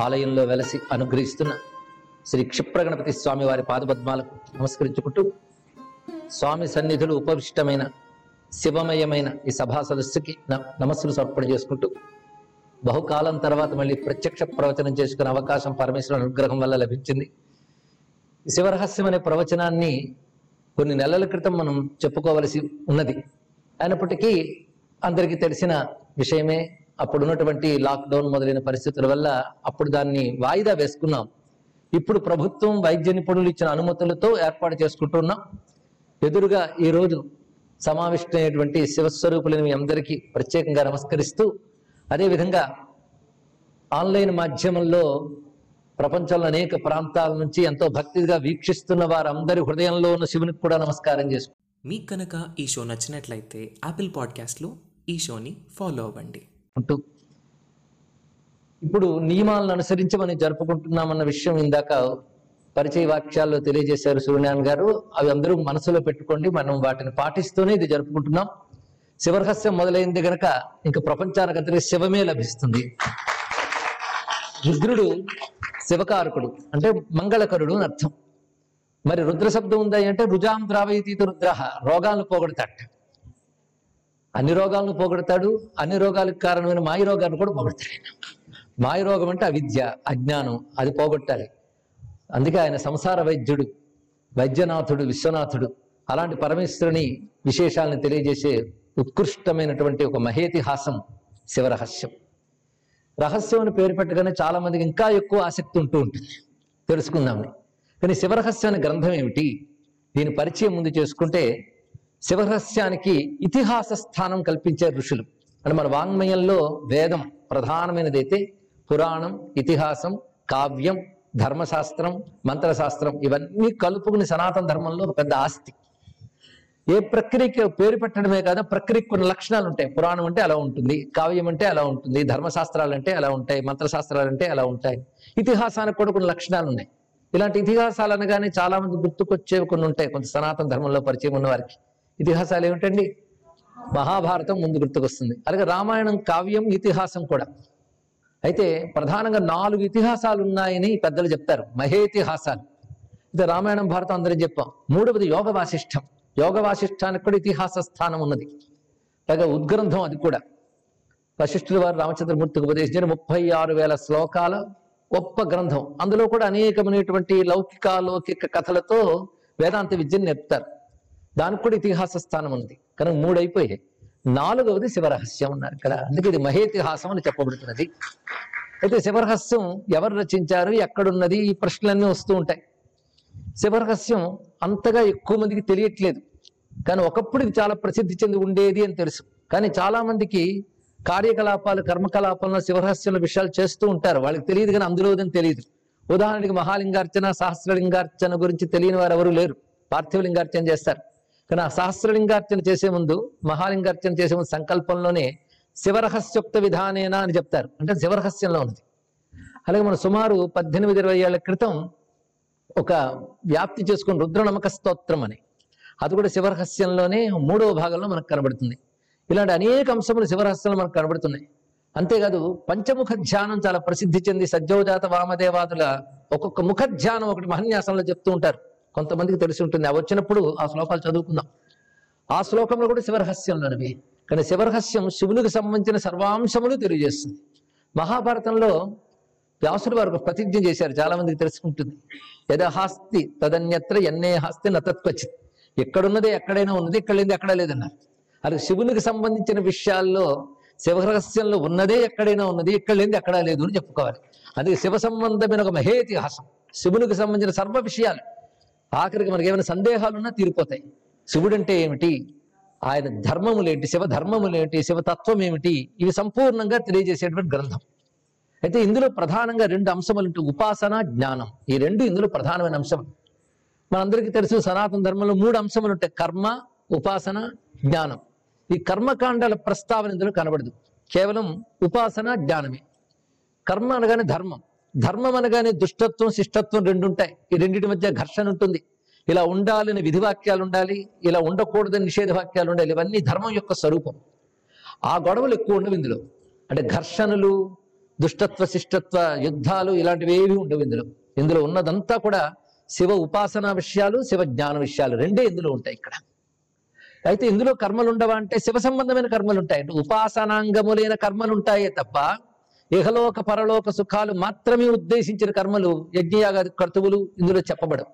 ఆలయంలో వెలసి అనుగ్రహిస్తున్న శ్రీ క్షిప్రగణపతి స్వామి వారి పాదపద్మాలకు నమస్కరించుకుంటూ స్వామి సన్నిధులు ఉపవిష్టమైన శివమయమైన ఈ సభా సదస్సుకి న- నమస్సులు సమర్పణ చేసుకుంటూ బహుకాలం తర్వాత మళ్ళీ ప్రత్యక్ష ప్రవచనం చేసుకునే అవకాశం పరమేశ్వర అనుగ్రహం వల్ల లభించింది. శివరహస్యం అనే ప్రవచనాన్ని కొన్ని నెలల క్రితం మనం చెప్పుకోవలసి ఉన్నది. అయినప్పటికీ అందరికీ తెలిసిన విషయమే అప్పుడు ఉన్నటువంటి లాక్డౌన్ మొదలైన పరిస్థితుల వల్ల అప్పుడు దాన్ని వాయిదా వేసుకున్నాం. ఇప్పుడు ప్రభుత్వం వైద్య నిపుణులు ఇచ్చిన అనుమతులతో ఏర్పాటు చేసుకుంటున్నాం. ఎదురుగా ఈరోజు సమావిష్టమైనటువంటి శివస్వరూపులని మీ అందరికీ ప్రత్యేకంగా నమస్కరిస్తూ అదేవిధంగా ఆన్లైన్ మాధ్యమంలో ప్రపంచంలో అనేక ప్రాంతాల నుంచి ఎంతో భక్తిగా వీక్షిస్తున్న వారందరి హృదయంలో ఉన్న శివునికి కూడా నమస్కారం చేసుకుంటాం మీకు కనుక ఈ షో నచ్చినట్లయితే యాపిల్ పాడ్కాస్ట్లో ఈ షోని ఫాలో అవ్వండి. ఉంటూ ఇప్పుడు నియమాలను అనుసరించి మనం జరుపుకుంటున్నామన్న విషయం ఇందాక పరిచయ వాక్యాల్లో తెలియజేశారు సూర్యనారాయణ గారు. అవి అందరూ మనసులో పెట్టుకోండి మనం వాటిని పాటిస్తూనే ఇది జరుపుకుంటున్నాం. శివరహస్యం మొదలైంది గనక ఇంకా ప్రపంచానికి అంతటి శివమే లభిస్తుంది. రుద్రుడు శివకారకుడు అంటే మంగళకరుడు అని అర్థం. మరి రుద్ర శబ్దం ఉందా అంటే రుజాం ద్రావయతీత రుద్ర రోగాలను పోగొడతాట అన్ని రోగాలను పోగొడతాడు అన్ని రోగాలకు కారణమైన మాయ రోగాలను కూడా పోగొడతాడు ఆయన. మాయ రోగం అంటే అవిద్య అజ్ఞానం అది పోగొట్టాలి. అందుకే ఆయన సంసార వైద్యుడు వైద్యనాథుడు విశ్వనాథుడు. అలాంటి పరమేశ్వరుని విశేషాలను తెలియజేసే ఉత్కృష్టమైనటువంటి ఒక మహేతిహాసం శివరహస్యం. రహస్యం అని పేరు పెట్టగానే చాలా మందికి ఇంకా ఎక్కువ ఆసక్తి ఉంటూ ఉంటుంది. తెలుసుకుందామని కానీ శివరహస్యం అనే గ్రంథం ఏమిటి? దీని పరిచయం ముందు చేసుకుంటే శివరహస్యానికి ఇతిహాస స్థానం కల్పించే ఋషులు. అంటే మన వాంగ్మయంలో వేదం ప్రధానమైనదైతే పురాణం ఇతిహాసం కావ్యం ధర్మశాస్త్రం మంత్రశాస్త్రం ఇవన్నీ కలుపుకుని సనాతన ధర్మంలో ఒక పెద్ద ఆస్తి. ఏ ప్రక్రియకి పేరు పెట్టడమే కాదు ప్రక్రియకి కొన్ని లక్షణాలు ఉంటాయి. పురాణం అంటే అలా ఉంటుంది కావ్యం అంటే అలా ఉంటుంది ధర్మశాస్త్రాలు అంటే అలా ఉంటాయి మంత్రశాస్త్రాలు అంటే అలా ఉంటాయి. ఇతిహాసానికి కూడా కొన్ని లక్షణాలు ఉన్నాయి. ఇలాంటి ఇతిహాసాలు అనగానే చాలా మంది గుర్తుకొచ్చేవి కొన్ని ఉంటాయి కొంత సనాతన ధర్మంలో పరిచయం ఉన్న వారికి ఇతిహాసాలు ఏమిటండి? మహాభారతం ముందు గుర్తుకొస్తుంది. అలాగే రామాయణం కావ్యం ఇతిహాసం కూడా. అయితే ప్రధానంగా నాలుగు ఇతిహాసాలు ఉన్నాయని పెద్దలు చెప్తారు. మహేతిహాసాలు. ఇది రామాయణం భారతం అందరం చెప్పాం. మూడవది యోగ వాసిష్టం యోగ వాసిష్టానికి కూడా ఇతిహాస స్థానం ఉన్నది. పైగా ఉద్గ్రంథం అది కూడా. వశిష్ఠుల వారు రామచంద్రమూర్తికి ఉపదేశించిన ముప్పై ఆరు వేల శ్లోకాల గొప్ప గ్రంథం. అందులో కూడా అనేకమైనటువంటి లౌకిక లౌకిక కథలతో వేదాంత విద్యను నేర్పుతారు. దానికి కూడా ఇతిహాస స్థానం ఉంది. కనుక మూడు అయిపోయాయి. నాలుగవది శివరహస్యం ఉన్నారు కదా. అందుకే ఇది మహేతిహాసం అని చెప్పబడుతున్నది. అయితే శివరహస్యం ఎవరు రచించారు? ఎక్కడున్నది? ఈ ప్రశ్నలన్నీ వస్తూ ఉంటాయి. శివరహస్యం అంతగా ఎక్కువ మందికి తెలియట్లేదు. కానీ ఒకప్పుడు ఇది చాలా ప్రసిద్ధి చెంది ఉండేది అని తెలుసు. కానీ చాలా మందికి కార్యకలాపాలు కర్మకలాపాలను శివరహస్యాల విషయాలు చేస్తూ ఉంటారు. వాళ్ళకి తెలియదు కానీ అందులో తెలియదు. ఉదాహరణకి మహాలింగార్చన సహస్రలింగార్చన గురించి తెలియని వారు ఎవరు లేరు. పార్థివలింగార్చన చేస్తారు. కానీ ఆ సహస్రలింగార్చన చేసే ముందు మహాలింగార్చన చేసే ముందు సంకల్పంలోనే శివరహస్యోక్త విధానేనా అని చెప్తారు. అంటే శివరహస్యంలో ఉంది అలాగే మనం సుమారు పద్దెనిమిది ఇరవై ఏళ్ళ క్రితం ఒక వ్యాప్తి చేసుకుని రుద్రనమక స్తోత్రం అని. అది కూడా శివరహస్యంలోనే మూడవ భాగంలో మనకు కనబడుతుంది. ఇలాంటి అనేక అంశములు శివరహస్యంలో మనకు కనబడుతున్నాయి. అంతేకాదు పంచముఖ ధ్యానం చాలా ప్రసిద్ధి చెంది సజ్జోజాత వామదేవాదుల ఒక్కొక్క ముఖ ధ్యానం ఒకటి మహన్యాసంలో చెప్తూ ఉంటారు. కొంతమందికి తెలిసి ఉంటుంది. అవి వచ్చినప్పుడు ఆ శ్లోకాలు చదువుకుందాం. ఆ శ్లోకంలో కూడా శివరహస్యంలోనివి కానీ శివరహస్యం శివునికి సంబంధించిన సర్వాంశములు తెలియజేస్తుంది. మహాభారతంలో వ్యాసుడు వారు ప్రతిజ్ఞ చేశారు. చాలా మందికి తెలుసుకుంటుంది. యదహాస్తి తదన్యత్ర ఎన్నే హాస్తి నతత్వచిత్ ఎక్కడున్నదే ఎక్కడైనా ఉన్నది ఇక్కడ లేనిది ఎక్కడా లేదన్నారు. అది శివునికి సంబంధించిన విషయాల్లో శివరహస్యంలో ఉన్నదే ఎక్కడైనా ఉన్నది ఇక్కడ లేనిది ఎక్కడా లేదు అని చెప్పుకోవాలి. అది శివ సంబంధమైన ఒక మహేతిహాసం. శివునికి సంబంధించిన సర్వ విషయాలు. ఆఖరికి మనకి ఏమైనా సందేహాలున్నా తీరిపోతాయి. శివుడంటే ఏమిటి? ఆయన ధర్మములేంటి? శివ ధర్మములేంటి శివతత్వం ఏమిటి ఇవి సంపూర్ణంగా తెలియజేసేటువంటి గ్రంథం. అయితే ఇందులో ప్రధానంగా రెండు అంశములు అంటే ఉపాసన జ్ఞానం. ఈ రెండు ఇందులో ప్రధానమైన అంశం మనందరికీ తెలుసు సనాతన ధర్మంలో మూడు అంశములు ఉంటాయి. కర్మ ఉపాసన జ్ఞానం. ఈ కర్మకాండాల ప్రస్తావన ఇందులో కనబడదు. కేవలం ఉపాసన జ్ఞానమే. కర్మ అనగానే ధర్మం. ధర్మం అనగానే దుష్టత్వం శిష్టత్వం రెండు ఉంటాయి ఈ రెండింటి మధ్య ఘర్షణ ఉంటుంది. ఇలా ఉండాలని విధి వాక్యాలు ఉండాలి ఇలా ఉండకూడదని నిషేధ వాక్యాలు ఉండాలి ఇవన్నీ ధర్మం యొక్క స్వరూపం. ఆ గొడవలు ఎక్కువ ఉండవు ఇందులో. అంటే ఘర్షణలు దుష్టత్వ శిష్టత్వ యుద్ధాలు ఇలాంటివి ఏవి ఉండవు ఇందులో. ఇందులో ఉన్నదంతా కూడా శివ ఉపాసన విషయాలు శివ జ్ఞాన విషయాలు రెండే ఇందులో ఉంటాయి ఇక్కడ. అయితే ఇందులో కర్మలు ఉండవా అంటే శివ సంబంధమైన కర్మలు ఉంటాయి. అంటే ఉపాసనాంగములైన కర్మలు ఉంటాయే తప్ప ఇహలోక పరలోక సుఖాలు మాత్రమే ఉద్దేశించిన కర్మలు యజ్ఞయాగ కర్తువులు ఇందులో చెప్పబడవు.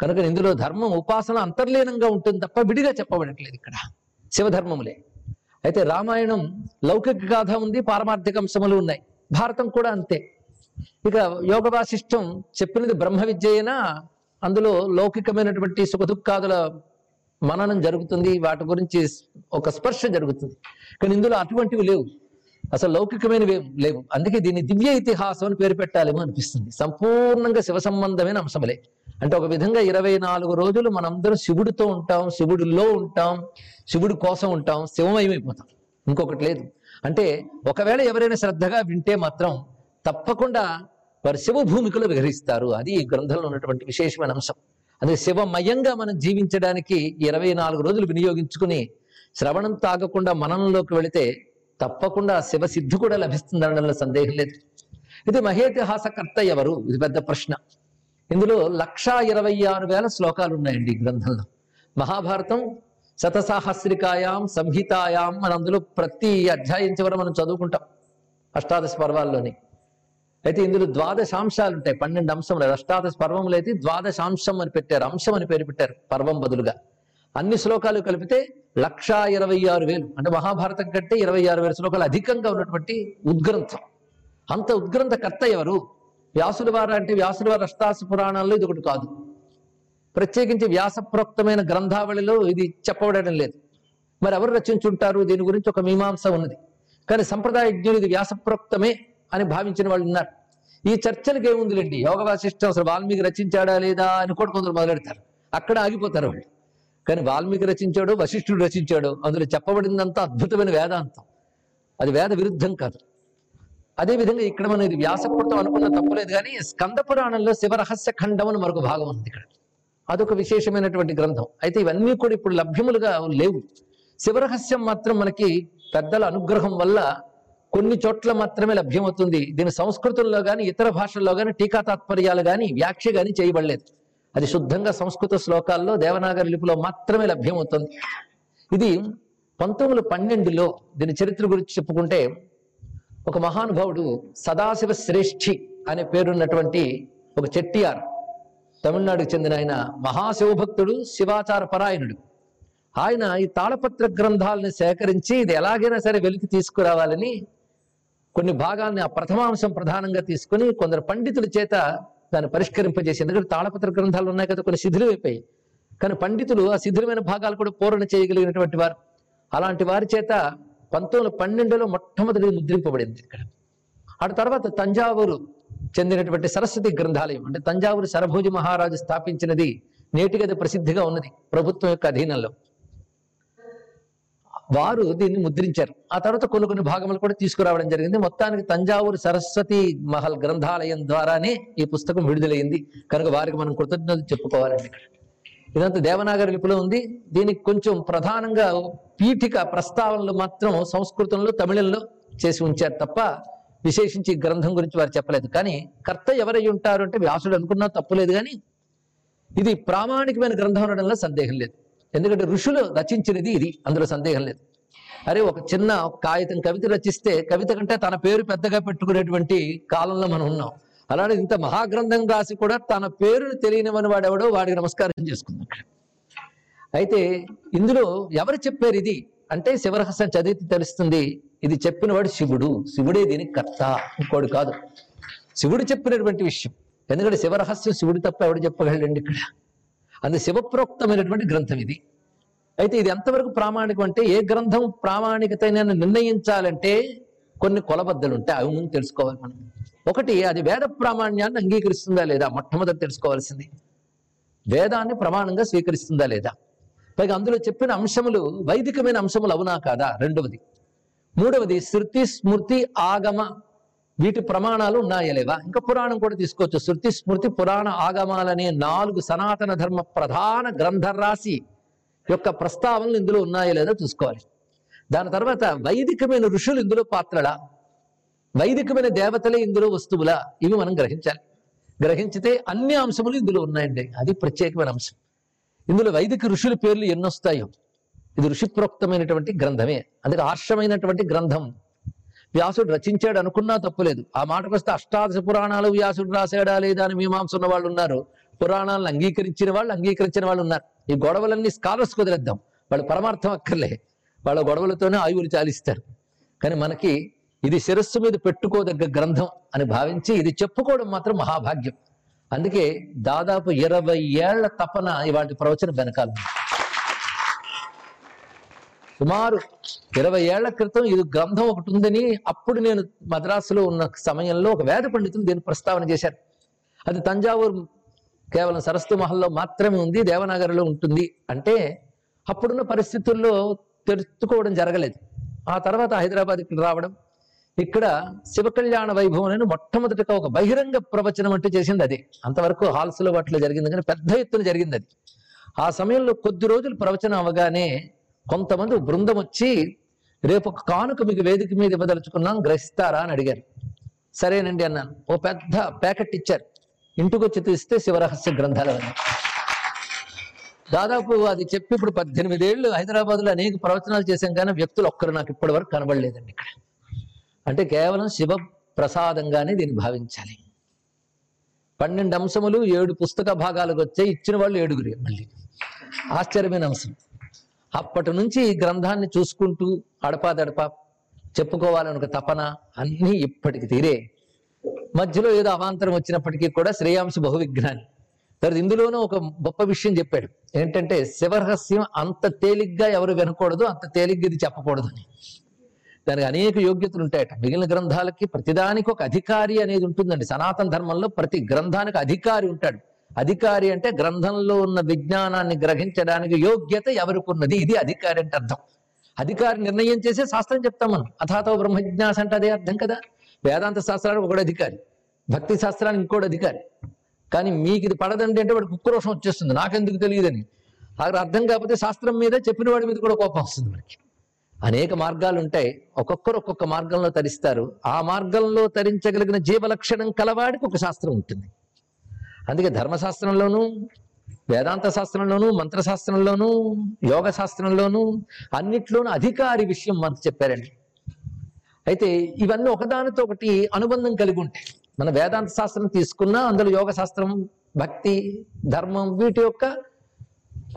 కనుక ఇందులో ధర్మం ఉపాసన అంతర్లీనంగా ఉంటుంది తప్ప విడిగా చెప్పబడట్లేదు ఇక్కడ. శివధర్మములే. అయితే రామాయణం లౌకిక గాథ ఉంది పారమార్థిక అంశములు ఉన్నాయి. భారతం కూడా అంతే. ఇక యోగ వాసిష్టం చెప్పినది బ్రహ్మ విద్య అయినా అందులో లౌకికమైనటువంటి సుఖదుఖాదుల మననం జరుగుతుంది వాటి గురించి ఒక స్పర్శ జరుగుతుంది. కానీ ఇందులో అటువంటివి లేవు. అసలు లౌకికమైనవి లేవు అందుకే దీన్ని దివ్య ఇతిహాసం అని పేరు పెట్టాలేమో అనిపిస్తుంది. సంపూర్ణంగా శివ సంబంధమైన అంశములే. అంటే ఒక విధంగా ఇరవై నాలుగు రోజులు మనందరం శివుడితో ఉంటాం శివుడిలో ఉంటాం శివుడి కోసం ఉంటాం శివమయమైపోతాం. ఇంకొకటి లేదు. అంటే ఒకవేళ ఎవరైనా శ్రద్ధగా వింటే మాత్రం తప్పకుండా వారు శివ భూమికలో విహరిస్తారు. అది ఈ గ్రంథంలో ఉన్నటువంటి విశేషమైన అంశం. అదే శివమయంగా మనం జీవించడానికి ఇరవై నాలుగు రోజులు వినియోగించుకుని శ్రవణం తాగకుండా మనంలోకి వెళితే తప్పకుండా శివ సిద్ధి కూడా లభిస్తుందనడంలో సందేహం లేదు. ఇది మహేతిహాసకర్త ఎవరు? ఇది పెద్ద ప్రశ్న. ఇందులో లక్షా ఇరవై ఆరు వేల శ్లోకాలు ఉన్నాయండి ఈ గ్రంథంలో. మహాభారతం శతసాహస్రికాయాం సంహితాయాం మన అందులో ప్రతి అధ్యాయం చివర మనం చదువుకుంటాం అష్టాదశ పర్వాల్లోని. అయితే ఇందులో ద్వాదశాంశాలు ఉంటాయి పన్నెండు అంశం లేదు అష్టాదశ పర్వములు అయితే ద్వాదశాంశం అని పెట్టారు అంశం అని పేరు పెట్టారు పర్వం బదులుగా. అన్ని శ్లోకాలు కలిపితే లక్షా ఇరవై ఆరు వేలు. అంటే మహాభారతం కంటే ఇరవై ఆరు వేల శ్లోకాలు అధికంగా ఉన్నటువంటి ఉద్గ్రంథం. అంత ఉద్గ్రంథ కర్త ఎవరు? వ్యాసుల వారు అంటే వ్యాసుల వారు అష్టాదశ పురాణాల్లో ఇది ఒకటి కాదు. ప్రత్యేకించి వ్యాసప్రోక్తమైన గ్రంథావళిలో ఇది చెప్పబడడం లేదు. మరి ఎవరు రచించుంటారు? దీని గురించి ఒక మీమాంస ఉన్నది. కానీ సంప్రదాయ జ్ఞులు ఇది వ్యాసప్రోక్తమే అని భావించిన వాళ్ళు ఉన్నారు. ఈ చర్చలకు ఏముందిలేండి యోగ వాసిష్టం అసలు వాల్మీకి రచించాడా లేదా అని కూడా కొందరు మొదలెడతారు. అక్కడ ఆగిపోతారు వాళ్ళు. కానీ వాల్మీకి రచించాడు వశిష్ఠుడు రచించాడు. అందులో చెప్పబడిందంతా అద్భుతమైన వేదాంతం. అది వేద విరుద్ధం కాదు. అదేవిధంగా ఇక్కడ మనం ఇది వ్యాసపూర్తం అనుకున్న తప్పులేదు కానీ స్కంద పురాణంలో శివరహస్య ఖండం అని మరొక భాగం ఉంది ఇక్కడ. అదొక విశేషమైనటువంటి గ్రంథం. అయితే ఇవన్నీ కూడా ఇప్పుడు లభ్యములుగా లేవు. శివరహస్యం మాత్రం మనకి పెద్దల అనుగ్రహం వల్ల కొన్ని చోట్ల మాత్రమే లభ్యమవుతుంది. దీని సంస్కృతంలో కానీ ఇతర భాషల్లో కానీ టీకా తాత్పర్యాలు కానీ వ్యాఖ్య కానీ చేయబడలేదు. అది శుద్ధంగా సంస్కృత శ్లోకాల్లో దేవనాగరి లిపిలో మాత్రమే లభ్యమవుతుంది. ఇది పంతొమ్మిది పన్నెండులో దీని చరిత్ర గురించి చెప్పుకుంటే ఒక మహానుభావుడు సదాశివ శ్రేష్ఠి అనే పేరున్నటువంటి ఒక చెట్టియార్ తమిళనాడుకు చెందిన ఆయన మహాశివభక్తుడు శివాచార పరాయణుడు. ఆయన ఈ తాళపత్ర గ్రంథాలను సేకరించి ఇది ఎలాగైనా సరే వెలికి తీసుకురావాలని కొన్ని భాగాల్ని ఆ ప్రథమాంశం ప్రధానంగా తీసుకుని కొందరు పండితుల చేత దాన్ని పరిష్కరింపజేసి ఎందుకంటే తాళపత్ర గ్రంథాలు ఉన్నాయి కదా కొన్ని శిథిలమైపోయాయి. కానీ పండితులు ఆ శిథిలమైన భాగాలు కూడా పూరణ చేయగలిగినటువంటి వారు. అలాంటి వారి చేత పంతొమ్మిది పన్నెండులో మొట్టమొదటి ముద్రింపబడింది ఇక్కడ. ఆ తర్వాత తంజావూరు చెందినటువంటి సరస్వతి గ్రంథాలయం అంటే తంజావూరు సరభోజి మహారాజు స్థాపించినది నేటికి అది ప్రసిద్ధిగా ఉన్నది ప్రభుత్వం యొక్క అధీనంలో. వారు దీన్ని ముద్రించారు. ఆ తర్వాత కొన్ని కొన్ని భాగములు కూడా తీసుకురావడం జరిగింది. మొత్తానికి తంజావూరు సరస్వతి మహల్ గ్రంథాలయం ద్వారానే ఈ పుస్తకం విడుదలైంది. కనుక వారికి మనం కృతజ్ఞతలు చెప్పుకోవాలండి ఇక్కడ. ఇదంతా దేవనాగరి లిపిలో ఉంది. దీనికి కొంచెం ప్రధానంగా పీఠిక ప్రస్తావనలు మాత్రం సంస్కృతంలో తమిళంలో చేసి ఉంచారు తప్ప విశేషించి ఈ గ్రంథం గురించి వారు చెప్పలేదు. కానీ కర్త ఎవరై ఉంటారు అంటే వ్యాసుడు అనుకున్నా తప్పులేదు కానీ ఇది ప్రామాణికమైన గ్రంథం అనడంలో సందేహం లేదు. ఎందుకంటే ఋషులు రచించినది ఇది అందులో సందేహం లేదు. అరే ఒక చిన్న కాగితం కవిత రచిస్తే కవిత కంటే తన పేరు పెద్దగా పెట్టుకునేటువంటి కాలంలో మనం ఉన్నాం. అలానే ఇంత మహాగ్రంథం రాసి కూడా తన పేరును తెలియనివని వాడెవడో వాడికి నమస్కారం చేసుకుందాం. అయితే ఇందులో ఎవరు చెప్పారు ఇది? అంటే శివరహస్యం చదివితే తెలుస్తుంది ఇది చెప్పినవాడు శివుడు. శివుడే దీనికి కర్త ఇంకోడు కాదు. శివుడు చెప్పినటువంటి విషయం. ఎందుకంటే శివరహస్యం శివుడు తప్ప ఎవడు చెప్పగలండి ఇక్కడ? అది శివప్రోక్తమైనటువంటి గ్రంథం ఇది. అయితే ఇది ఎంతవరకు ప్రామాణికం అంటే ఏ గ్రంథం ప్రామాణికత నిర్ణయించాలంటే కొన్ని కొలబద్దలు ఉంటాయి అవి ముందు తెలుసుకోవాలి మనం. ఒకటి అది వేద ప్రామాణ్యాన్ని అంగీకరిస్తుందా లేదా? మొట్టమొదటి తెలుసుకోవాల్సింది. వేదాన్ని ప్రమాణంగా స్వీకరిస్తుందా లేదా? పైగా అందులో చెప్పిన అంశములు వైదికమైన అంశములు అవునా కాదా? రెండవది. మూడవది శృతి స్మృతి ఆగమ వీటి ప్రమాణాలు ఉన్నాయా లేవా ఇంకా పురాణం కూడా తీసుకోవచ్చు. శృతి స్మృతి పురాణ ఆగమాలనే నాలుగు సనాతన ధర్మ ప్రధాన గ్రంథరాశి యొక్క ప్రస్తావనలు ఇందులో ఉన్నాయా లేదో చూసుకోవాలి. దాని తర్వాత వైదికమైన ఋషులు ఇందులో పాత్రలా? వైదికమైన దేవతలే ఇందులో వస్తువులా? ఇవి మనం గ్రహించాలి. గ్రహించితే అన్ని అంశములు ఇందులో ఉన్నాయండి. అది ప్రత్యేకమైన అంశం. ఇందులో వైదిక ఋషుల పేర్లు ఎన్నొస్తాయో? ఇది ఋషిప్రోక్తమైనటువంటి గ్రంథమే. అందుకే ఆర్షమైనటువంటి గ్రంథం. వ్యాసుడు రచించాడు అనుకున్నా తప్పులేదు ఆ మాటకు వస్తే అష్టాదశ పురాణాలు వ్యాసుడు రాశాడా లేదా అని మీమాంస ఉన్న వాళ్ళు ఉన్నారు. పురాణాలను అంగీకరించిన వాళ్ళు అంగీకరించిన వాళ్ళు ఉన్నారు. ఈ గొడవలన్నీ స్కాలర్స్ వదిలేద్దాం. వాళ్ళు పరమార్థం అక్కర్లే. వాళ్ళ గొడవలతోనే ఆయువులు చాలిస్తారు. కానీ మనకి ఇది శిరస్సు మీద పెట్టుకోదగ్గ గ్రంథం అని భావించి ఇది చెప్పుకోవడం మాత్రం మహాభాగ్యం. అందుకే దాదాపు ఇరవై ఏళ్ళ తపన ఇవాటి ప్రవచన వెనకాల సుమారు ఇరవై ఏళ్ళ క్రితం ఇది గ్రంథం ఒకటి ఉందని అప్పుడు నేను మద్రాసులో ఉన్న సమయంలో ఒక వేద పండితులు దీన్ని ప్రస్తావన చేశారు. అది తంజావూరు కేవలం సరస్వతి మహల్లో మాత్రమే ఉంది దేవనగర్లో ఉంటుంది అంటే అప్పుడున్న పరిస్థితుల్లో తెరుచుకోవడం జరగలేదు. ఆ తర్వాత హైదరాబాద్ ఇక్కడ రావడం ఇక్కడ శివ కళ్యాణ వైభవం అని మొట్టమొదటిగా ఒక బహిరంగ ప్రవచనం అంటే చేసింది అది. అంతవరకు హాల్స్లో వాటిలో జరిగింది కానీ పెద్ద ఎత్తున జరిగింది అది. ఆ సమయంలో కొద్ది రోజులు ప్రవచనం అవగానే కొంతమంది బృందం వచ్చి రేపు ఒక కానుక మీకు వేదిక మీద ఇవ్వదలుచుకున్నాం గ్రహిస్తారా? అని అడిగారు. సరేనండి అన్నాను. ఓ పెద్ద ప్యాకెట్ ఇచ్చారు. ఇంటికి వచ్చి తీస్తే శివరహస్య గ్రంథాలు దాదాపు అది చెప్పి ఇప్పుడు పద్దెనిమిదేళ్ళు హైదరాబాద్లో అనేక ప్రవచనాలు చేశాం కానీ వ్యక్తులు ఒక్కరు నాకు ఇప్పటి వరకు కనబడలేదండి ఇక్కడ. అంటే కేవలం శివ ప్రసాదంగానే దీన్ని భావించాలి. పన్నెండు అంశములు ఏడు పుస్తక భాగాలకు వచ్చాయి. ఇచ్చిన వాళ్ళు ఏడుగురు మళ్ళీ. ఆశ్చర్యమైన అంశం. అప్పటి నుంచి ఈ గ్రంథాన్ని చూసుకుంటూ అడపాదడపా చెప్పుకోవాలని ఒక తపన అన్నీ ఇప్పటికి తీరే. మధ్యలో ఏదో అవాంతరం వచ్చినప్పటికీ కూడా శ్రేయాంశ బహువిజ్ఞాని తర్వాత ఇందులోనూ ఒక గొప్ప విషయం చెప్పాడు. ఏంటంటే శివరహస్యం అంత తేలిగ్గా ఎవరు వినకూడదు అంత తేలిగ్గా ఇది చెప్పకూడదు అని. దానికి అనేక యోగ్యతలు ఉంటాయట. మిగిలిన గ్రంథాలకి ప్రతిదానికి ఒక అధికారి అనేది ఉంటుందండి. సనాతన ధర్మంలో ప్రతి గ్రంథానికి అధికారి ఉంటాడు. అధికారి అంటే గ్రంథంలో ఉన్న విజ్ఞానాన్ని గ్రహించడానికి యోగ్యత ఎవరికి ఉన్నది ఇది అధికారి అంటే అర్థం. అధికారి నిర్ణయం చేసే శాస్త్రం చెప్తాం మనం. అథాతో బ్రహ్మజ్ఞాస అంటే అదే అర్థం కదా? వేదాంత శాస్త్రానికి ఒకటి అధికారి. భక్తి శాస్త్రానికి ఇంకోటి అధికారి. కానీ మీకు ఇది పడదండి అంటే వాడికి ఉక్రోషం వచ్చేస్తుంది. నాకెందుకు తెలియదని. అక్కడ అర్థం కాకపోతే శాస్త్రం మీద చెప్పిన వాడి మీద కూడా కోపం వస్తుంది మనకి. అనేక మార్గాలు ఉంటాయి. ఒక్కొక్కరు ఒక్కొక్క మార్గంలో తరిస్తారు. ఆ మార్గంలో తరించగలిగిన జీవలక్షణం కలవాడికి ఒక శాస్త్రం ఉంటుంది. అందుకే ధర్మశాస్త్రంలోనూ వేదాంత శాస్త్రంలోనూ మంత్రశాస్త్రంలోనూ యోగ శాస్త్రంలోనూ అన్నిట్లోనూ అధికారి విషయం మనకు చెప్పారండి. అయితే ఇవన్నీ ఒకదానితో ఒకటి అనుబంధం కలిగి ఉంటాయి మన వేదాంత శాస్త్రం తీసుకున్నా అందులో యోగ శాస్త్రం భక్తి ధర్మం వీటి యొక్క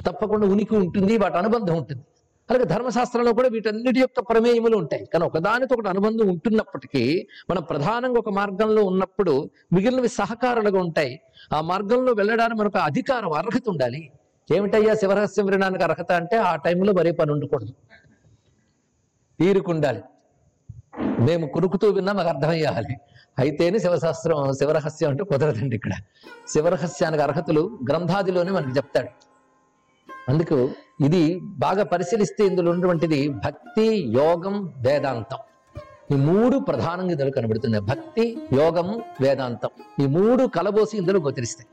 తప్పకుండా ఉనికి ఉంటుంది వాటి అనుబంధం ఉంటుంది. అలాగే ధర్మశాస్త్రంలో కూడా వీటన్నిటి యొక్క ప్రమేయములు ఉంటాయి. కానీ ఒకదానితో ఒకటి అనుబంధం ఉంటున్నప్పటికీ మనం ప్రధానంగా ఒక మార్గంలో ఉన్నప్పుడు మిగిలినవి సహకారాలుగా ఉంటాయి. ఆ మార్గంలో వెళ్ళడానికి మనకు అధికారం అర్హత ఉండాలి. ఏమిటయ్యా శివరహస్యం వినడానికి అర్హత అంటే ఆ టైంలో మరే పని ఉండకూడదు. తీరుకుండాలి. మేము కురుకుతూ విన్నా మాకు అర్థమయ్యాలి అయితేనే శివశాస్త్రం శివరహస్యం అంటే కుదరదండి ఇక్కడ. శివరహస్యానికి అర్హతలు గ్రంథాదిలోనే మనకు చెప్తాడు. అందుకు ఇది బాగా పరిశీలిస్తే ఇందులో ఉన్నటువంటిది భక్తి యోగం వేదాంతం. ఈ మూడు ప్రధానంగా ఇందులో కనబడుతున్నాయి. భక్తి యోగం వేదాంతం. ఈ మూడు కలబోసి ఇందులో గోచరిస్తాయి.